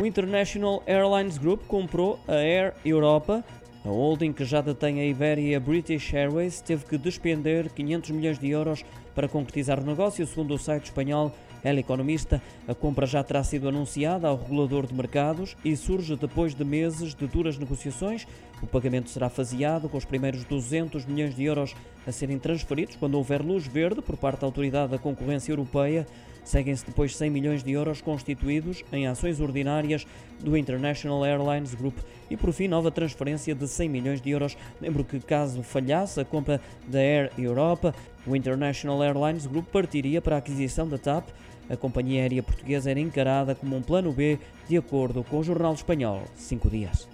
O International Airlines Group comprou a Air Europa. A holding que já detém a Iberia e a British Airways teve que despender 500 milhões de euros para concretizar o negócio, segundo o site espanhol El Economista. A compra já terá sido anunciada ao regulador de mercados e surge depois de meses de duras negociações. O pagamento será faseado com os primeiros 200 milhões de euros a serem transferidos quando houver luz verde por parte da Autoridade da Concorrência Europeia. Seguem-se depois 100 milhões de euros constituídos em ações ordinárias do International Airlines Group e, por fim, nova transferência de 100 milhões de euros. Lembro que, caso falhasse a compra da Air Europa, o International Airlines Group partiria para a aquisição da TAP. A companhia aérea portuguesa era encarada como um plano B, de acordo com o jornal espanhol 5 Dias.